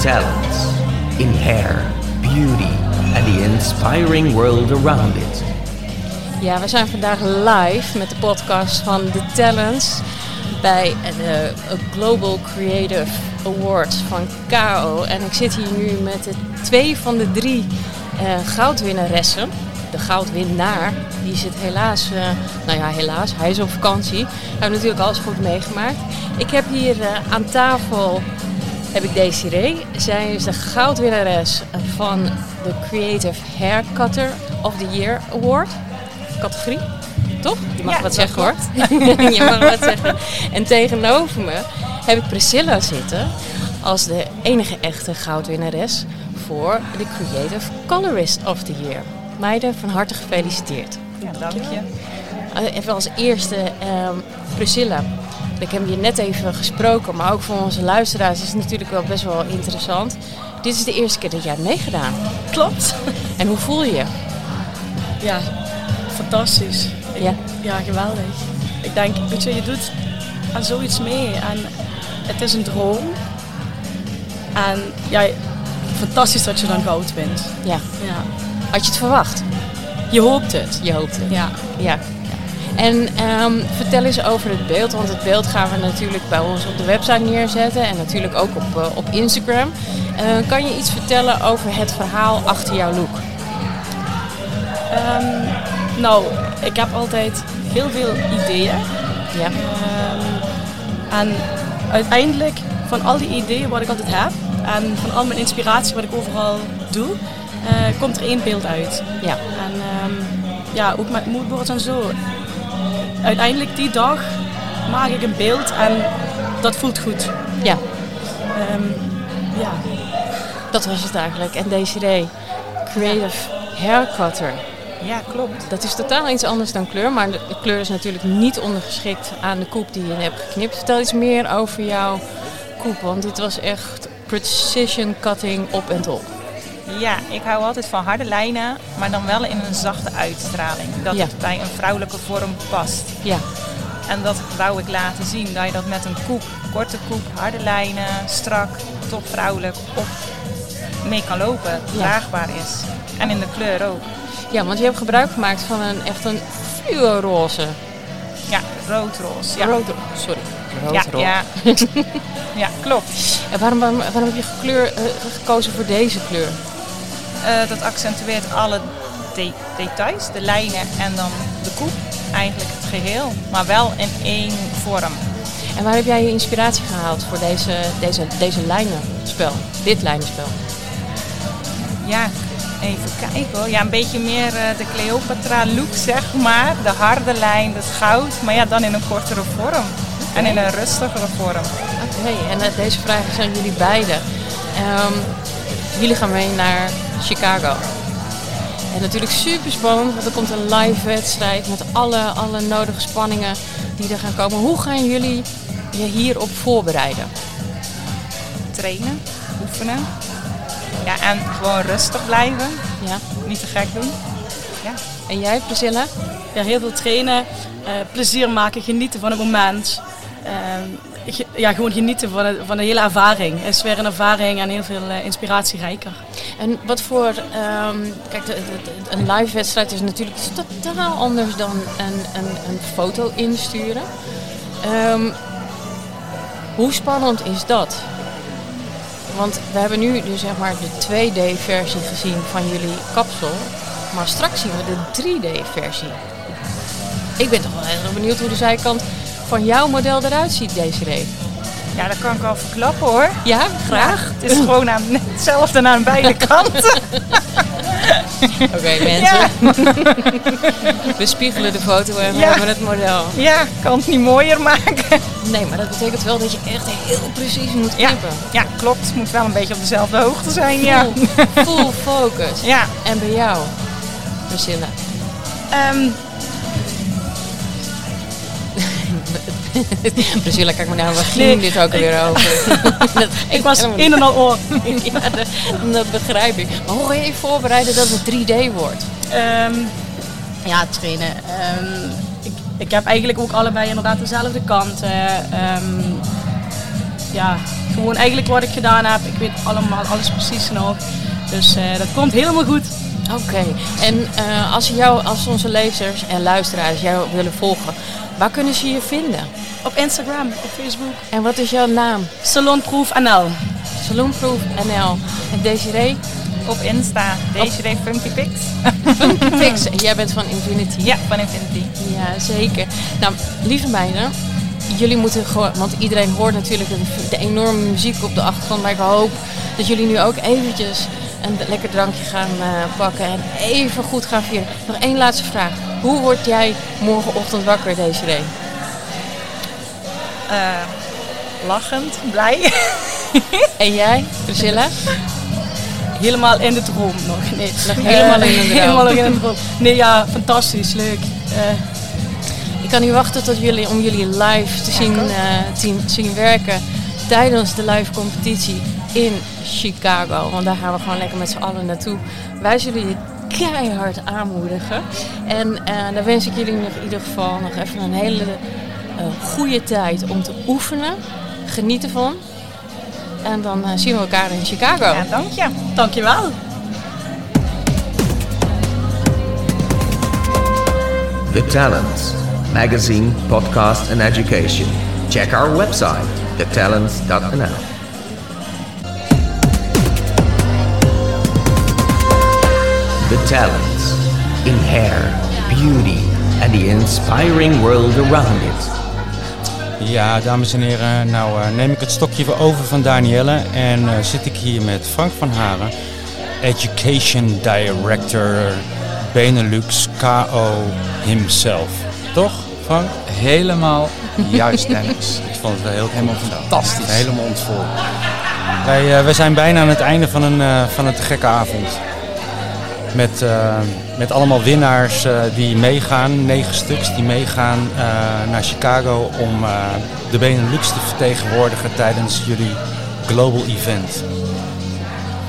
talents in hair, beauty, and the inspiring world around it. Ja, we zijn vandaag live met de podcast van The Talents bij de Global Creative Awards van KO. En ik zit hier nu met de twee van de drie uh, goudwinnaressen. De goudwinnaar, die zit helaas, uh, nou ja helaas, hij is op vakantie. Hij heeft natuurlijk alles goed meegemaakt. Ik heb hier aan tafel heb ik Desiree. Zij is de goudwinnares van de Creative Haircutter of the Year Award. Categorie, toch? Je mag Ja, wat zeggen hoor. Je mag wat zeggen. En tegenover me heb ik Priscilla zitten als de enige echte goudwinnares voor de Creative Colorist of the Year. Meiden, van harte gefeliciteerd. Ja, dank je. Eh, Even als eerste, ehm, Priscilla. Ik heb je net even gesproken, maar ook voor onze luisteraars is het natuurlijk wel best wel interessant. Dit is de eerste keer dat jij hebt meegedaan. Klopt. En hoe voel je je? Ja, fantastisch. Ik- Ja. ja, geweldig. Ik denk, weet je, je doet aan zoiets mee en het is een droom. En ja, fantastisch dat je dan goud wint. Ja. Ja. Had je het verwacht? Je hoopt het. Je hoopt het. Ja. Ja. En ehm, vertel eens over het beeld, want het beeld gaan we natuurlijk bij ons op de website neerzetten en natuurlijk ook op, eh, op Instagram. Eh, kan je iets vertellen over het verhaal achter jouw look? Ehm, nou, ik heb altijd heel veel ideeën. Ja. Ehm, en uiteindelijk, van al die ideeën wat ik altijd heb en van al mijn inspiratie wat ik overal doe, eh, komt er één beeld uit. Ja. En ja, ook met moodboards en zo. Uiteindelijk die dag maak ik een beeld en dat voelt goed. Ja. Ehm, ja. Dat was het eigenlijk. En Desiree, creative haircutter. Ja, klopt. Dat is totaal iets anders dan kleur, maar de de kleur is natuurlijk niet ondergeschikt aan de koep die je hebt geknipt. Vertel iets meer over jouw koep, want dit was echt precision cutting op en top. Ja, ik hou altijd van harde lijnen, maar dan wel in een zachte uitstraling. Dat Ja. het bij een vrouwelijke vorm past. Ja, En dat wou ik laten zien, dat je dat met een koep, korte koep, harde lijnen, strak, toch vrouwelijk, op mee kan lopen, draagbaar is. En in de kleur ook. ja want je hebt gebruik gemaakt van een echt een fluoroze. Ja, rood-roze. Ja. Rood, sorry, Ja, roodroze. ja. ja, klopt. En waarom, waarom, waarom heb je gekleur, eh, gekozen voor deze kleur? Eh, dat accentueert alle de- details, de lijnen en dan de koep. Eigenlijk het geheel, maar wel in één vorm. En waar heb jij je inspiratie gehaald voor deze, deze, deze lijnenspel, dit lijnenspel? Ja, even kijken hoor. Ja, een beetje meer eh, de Cleopatra look zeg maar. De harde lijn, het goud, maar ja, dan in een kortere vorm. En in een rustigere vorm. Oké, en eh, deze is aan jullie beiden. Ehm, jullie gaan mee naar Chicago. En natuurlijk super spannend, want er komt een live wedstrijd met alle, alle nodige spanningen die er gaan komen. Hoe gaan jullie je hierop voorbereiden? Trainen, oefenen. Ja, en gewoon rustig blijven. Ja. Niet te gek doen. Ja. En jij, Priscilla? ja, heel veel trainen, eh, plezier maken, genieten van het moment. Ehm, ja, gewoon genieten van, het, van de hele ervaring. Het is weer een ervaring en heel veel eh, inspiratierijker. En wat voor, ehm, kijk, de, de- de- een live wedstrijd is natuurlijk totaal anders dan een, een, een foto insturen. Ehm, hoe spannend is dat? Want we hebben nu dus zeg maar de 2D-versie gezien van jullie kapsel, maar straks zien we de 3D-versie. Ik ben toch wel heel benieuwd hoe de zijkant van jouw model eruit ziet, Desiree. ja, dat kan ik al verklappen hoor. Ja, graag. Ja, het is gewoon aan, hetzelfde aan beide kanten. Oké mensen, we spiegelen de foto en we Ja. hebben het model. Ja, kan het niet mooier maken. Nee, maar dat betekent wel dat je echt heel precies moet knippen. ja klopt. Het moet wel een beetje op dezelfde hoogte zijn. Ja. Full, full focus. Ja. En bij jou, Priscilla? Ehm, Priscilla, kijk maar naar waar ging Nee, dit ook alweer over? dat, Ik was een en al oor. ja, dat, dat begrijp ik. Maar hoe ga je je voorbereiden dat het 3D wordt? Ehm, ja, trainen. Ik, ik heb eigenlijk ook allebei inderdaad dezelfde kanten. Ehm, ja, gewoon eigenlijk wat ik gedaan heb. Ik weet allemaal alles precies nog. Dus eh, dat komt helemaal goed. Oké, en eh, als, jou, als onze lezers en luisteraars jou willen volgen, waar kunnen ze je vinden? Op Instagram, op Facebook. En wat is jouw naam? Salonproof NL. Saloonproof NL. En Desiree? Op Insta, Desiree Funky Pics. Fix. En jij bent van Infinity. Ja, van Infinity. Ja, zeker. Nou, lieve meiden, jullie moeten gewoon, want iedereen hoort natuurlijk de, de enorme muziek op de achtergrond, maar ik hoop dat jullie nu ook eventjes een lekker drankje gaan eh, pakken en even goed gaan vieren. Nog één laatste vraag. Hoe word jij morgenochtend wakker, Desiree? Eh, lachend, blij. En jij, Priscilla? Helemaal in de droom nog. Nee, Nog helemaal in de droom. Helemaal in de droom. Nee, ja, fantastisch, leuk. Eh, Ik kan niet wachten tot jullie, om jullie live te zien, eh, zien, zien werken tijdens de live competitie in Chicago. Want daar gaan we gewoon lekker met z'n allen naartoe. Wij zullen je keihard aanmoedigen. En eh, daar wens ik jullie nog in ieder geval nog even een hele eh, goede tijd om te oefenen. Geniet ervan. En dan eh, zien we elkaar in Chicago. Ja, dank je. dankjewel. The Talents magazine, podcast, and education. Check our website, thetalents.nl. The Talents in hair, beauty, and the inspiring world around it. Ja, dames en heren, nou eh, neem ik het stokje weer over van Danielle en eh, zit ik hier met Frank van Haren, Education Director Benelux KO himself. Toch, Frank? Helemaal juist, Dennis. Ik vond het wel heel Helemaal fantastisch. Helemaal ontvoerd. Wij, eh, wij zijn bijna aan het einde van een, eh, van een te gekke avond. Met, eh, met allemaal winnaars eh, die meegaan, negen stuks die meegaan eh, naar Chicago om de Benelux te vertegenwoordigen tijdens jullie global event.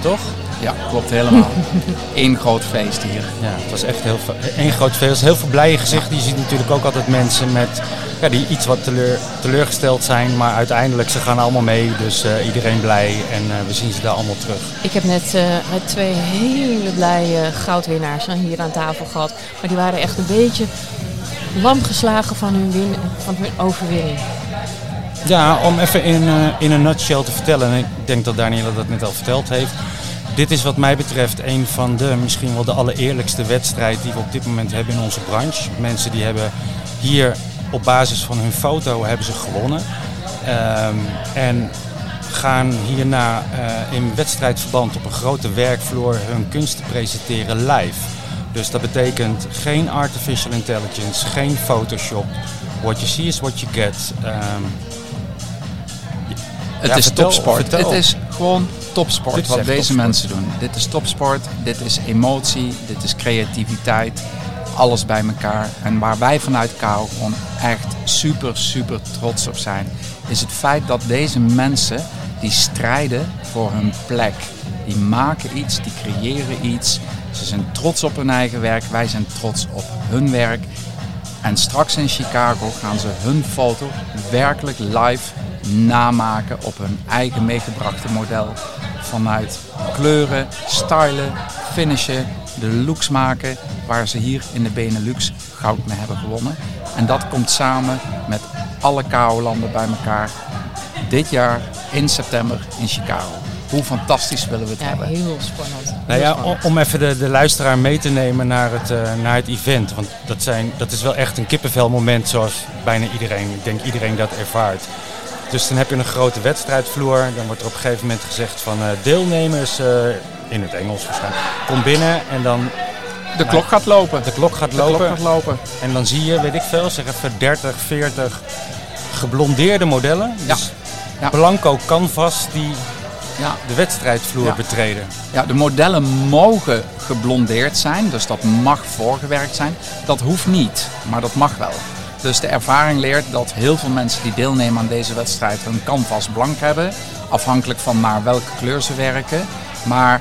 Toch? Ja, klopt helemaal. Eén groot feest hier. Ja, het was echt heel veel, één groot feest. Heel veel blije gezichten. Je ziet natuurlijk ook altijd mensen met, ja, die iets wat teleur, teleurgesteld zijn. Maar uiteindelijk, ze gaan allemaal mee. Dus eh, iedereen blij en eh, we zien ze daar allemaal terug. Ik heb net eh, met twee hele blije goudwinnaars hier aan tafel gehad. Maar die waren echt een beetje lam geslagen van hun, win van hun overwinning. Ja, om even in, eh, in een nutshell te vertellen. En ik denk dat Daniela dat net al verteld heeft. Dit is wat mij betreft een van de, misschien wel de allereerlijkste wedstrijd die we op dit moment hebben in onze branche. Mensen die hebben hier op basis van hun foto hebben ze gewonnen. Ehm, en gaan hierna eh, in wedstrijdverband op een grote werkvloer hun kunsten presenteren live. Dus dat betekent geen artificial intelligence, geen Photoshop. What you see is what you get. Ehm, Het Ja, is vertel, topsport. vertel. Het is gewoon topsport Dit is wat deze topsport. mensen doen. Dit is topsport, dit is emotie, dit is creativiteit. Alles bij elkaar. En waar wij vanuit gewoon echt super, super trots op zijn, is het feit dat deze mensen die strijden voor hun plek. Die maken iets, die creëren iets. Ze zijn trots op hun eigen werk. Wij zijn trots op hun werk. En straks in Chicago gaan ze hun foto werkelijk live namaken op hun eigen meegebrachte model. Vanuit kleuren, stylen, finishen, de looks maken waar ze hier in de Benelux goud mee hebben gewonnen. En dat komt samen met alle KO-landen bij elkaar dit jaar in september in Chicago. Hoe fantastisch willen we het Ja, hebben? heel spannend. Nou ja, spannend. om, om even de, de luisteraar mee te nemen naar het, eh, naar het event. Want dat, zijn, dat is wel echt een kippenvelmoment zoals bijna iedereen, ik denk iedereen dat ervaart. Dus dan heb je een grote wedstrijdvloer. Dan wordt er op een gegeven moment gezegd van eh, deelnemers, eh, in het Engels waarschijnlijk, kom binnen en dan De klok gaat lopen. de klok gaat De klok lopen. gaat lopen. En dan zie je, weet ik veel, zeg even 30, 40 geblondeerde modellen. Ja. Dus Ja. blanco canvas die Ja, de wedstrijdvloer Ja. betreden. Ja, de modellen mogen geblondeerd zijn, dus dat mag voorgewerkt zijn. Dat hoeft niet, maar dat mag wel. Dus de ervaring leert dat heel veel mensen die deelnemen aan deze wedstrijd hun canvas blank hebben, afhankelijk van naar welke kleur ze werken. Maar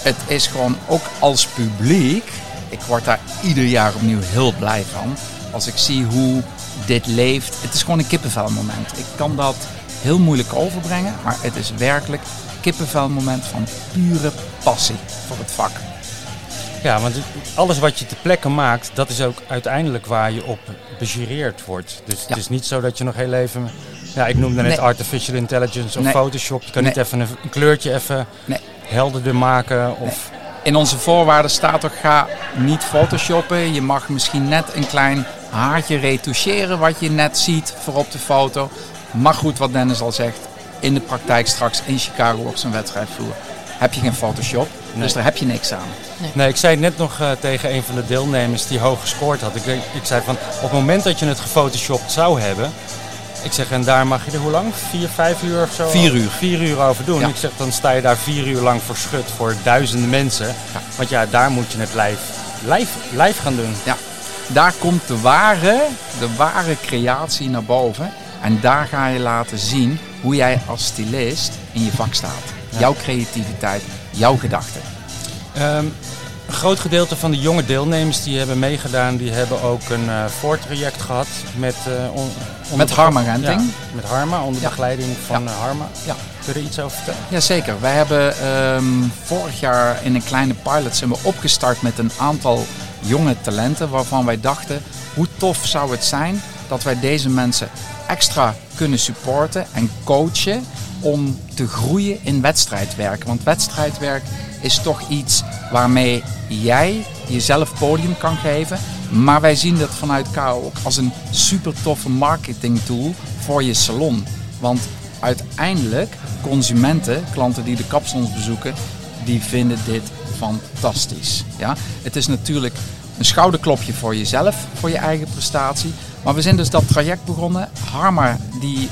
het is gewoon ook als publiek, ik word daar ieder jaar opnieuw heel blij van, als ik zie hoe dit leeft. Het is gewoon een kippenvelmoment. Ik kan dat heel moeilijk overbrengen, maar het is werkelijk kippenvelmoment van pure passie voor het vak. Ja, want alles wat je ter plekke maakt, dat is ook uiteindelijk waar je op bejureerd wordt. Dus Ja. het is niet zo dat je nog heel even... Ja, ik noemde net Nee. artificial intelligence of Nee. Photoshop. Je kan Nee. niet even een, een kleurtje even helderder maken. Of, In onze voorwaarden staat ook ga niet photoshoppen. Je mag misschien net een klein haartje retoucheren wat je net ziet voor op de foto. Maar goed, wat Dennis al zegt, in de praktijk straks in Chicago op zijn wedstrijdvloer heb je geen Photoshop. Nee. Dus daar heb je niks aan. Nee, ik zei het net nog eh, tegen een van de deelnemers die hoog gescoord had. Ik, denk- ik zei van, op het moment dat je het gefotoshopt zou hebben... Ik zeg, en daar mag je er hoe lang? Vier, vijf uur of zo? Vier uur. Vier uur over doen. Ja. Ik zeg, dan sta je daar vier uur lang voor schut voor duizenden mensen. Want ja, daar moet je het live, live, live gaan doen. Ja, daar komt de ware, de ware creatie naar boven. En daar ga je laten zien hoe jij als stylist in je vak staat. Jouw creativiteit, jouw gedachten. Ehm, een groot gedeelte van de jonge deelnemers die hebben meegedaan, die hebben ook een eh voortraject gehad met, eh, on- Met Harma Renting. Ja, met Harma, onder Ja. begeleiding van Ja. eh, Harma. Ja. Kun je er iets over vertellen? Jazeker. Wij hebben ehm, vorig jaar in een kleine pilot zijn we opgestart met een aantal jonge talenten waarvan wij dachten hoe tof zou het zijn dat wij deze mensen extra kunnen supporten en coachen om te groeien in wedstrijdwerk. Want wedstrijdwerk is toch iets waarmee jij jezelf podium kan geven. Maar wij zien dat vanuit KO ook als een super toffe marketing tool voor je salon. Want uiteindelijk, consumenten, klanten die de kapsalons bezoeken, die vinden dit fantastisch. Ja? Het is natuurlijk een schouderklopje voor jezelf, voor je eigen prestatie. Maar we zijn dus dat traject begonnen. Harma die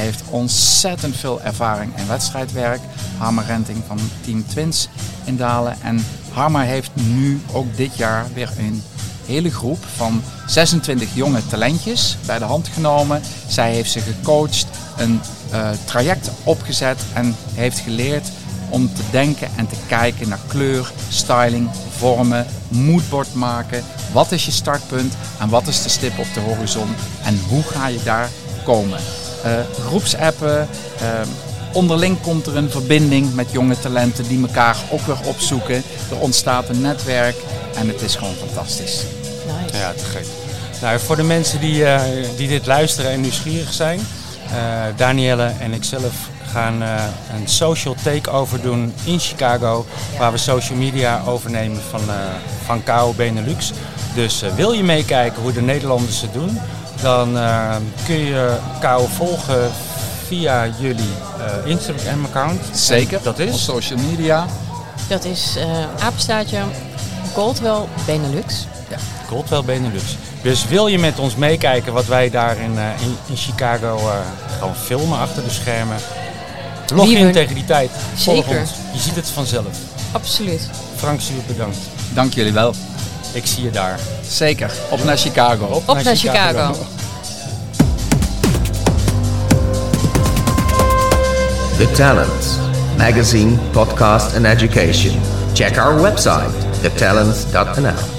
heeft ontzettend veel ervaring in wedstrijdwerk. Harma Renting van Team Twins in Dalen. En Harma heeft nu ook dit jaar weer een hele groep van 26 jonge talentjes bij de hand genomen. Zij heeft ze gecoacht, een eh, traject opgezet en heeft geleerd om te denken en te kijken naar kleur, styling, vormen, moodboard maken. Wat is je startpunt en wat is de stip op de horizon en hoe ga je daar komen? Eh, groepsappen, eh, onderling komt er een verbinding met jonge talenten die elkaar ook weer opzoeken. Er ontstaat een netwerk en het is gewoon fantastisch. Nice. Ja, te gek. Nou, voor de mensen die, eh, die dit luisteren en nieuwsgierig zijn, eh Danielle en ikzelf gaan eh, een social takeover doen in Chicago, waar we social media overnemen van, eh van KO Benelux. Dus wil je meekijken hoe de Nederlanders het doen, dan eh, kun je KO volgen via jullie eh, Instagram-account. Zeker, En Dat op is? social media. Dat is eh apenstaartje Goldwell Benelux. Goldwell Benelux. Dus wil je met ons meekijken wat wij daar in, eh, in, in Chicago eh, gewoon filmen achter de schermen? Log in tegen die tijd. Volg Zeker. ons. Je ziet het vanzelf. Absoluut. Frank, super bedankt. Dank jullie wel. Ik zie je daar. Zeker. Op naar Chicago. Op naar Chicago. The Talents Magazine, Podcast, and Education. Check our website, thetalents.nl.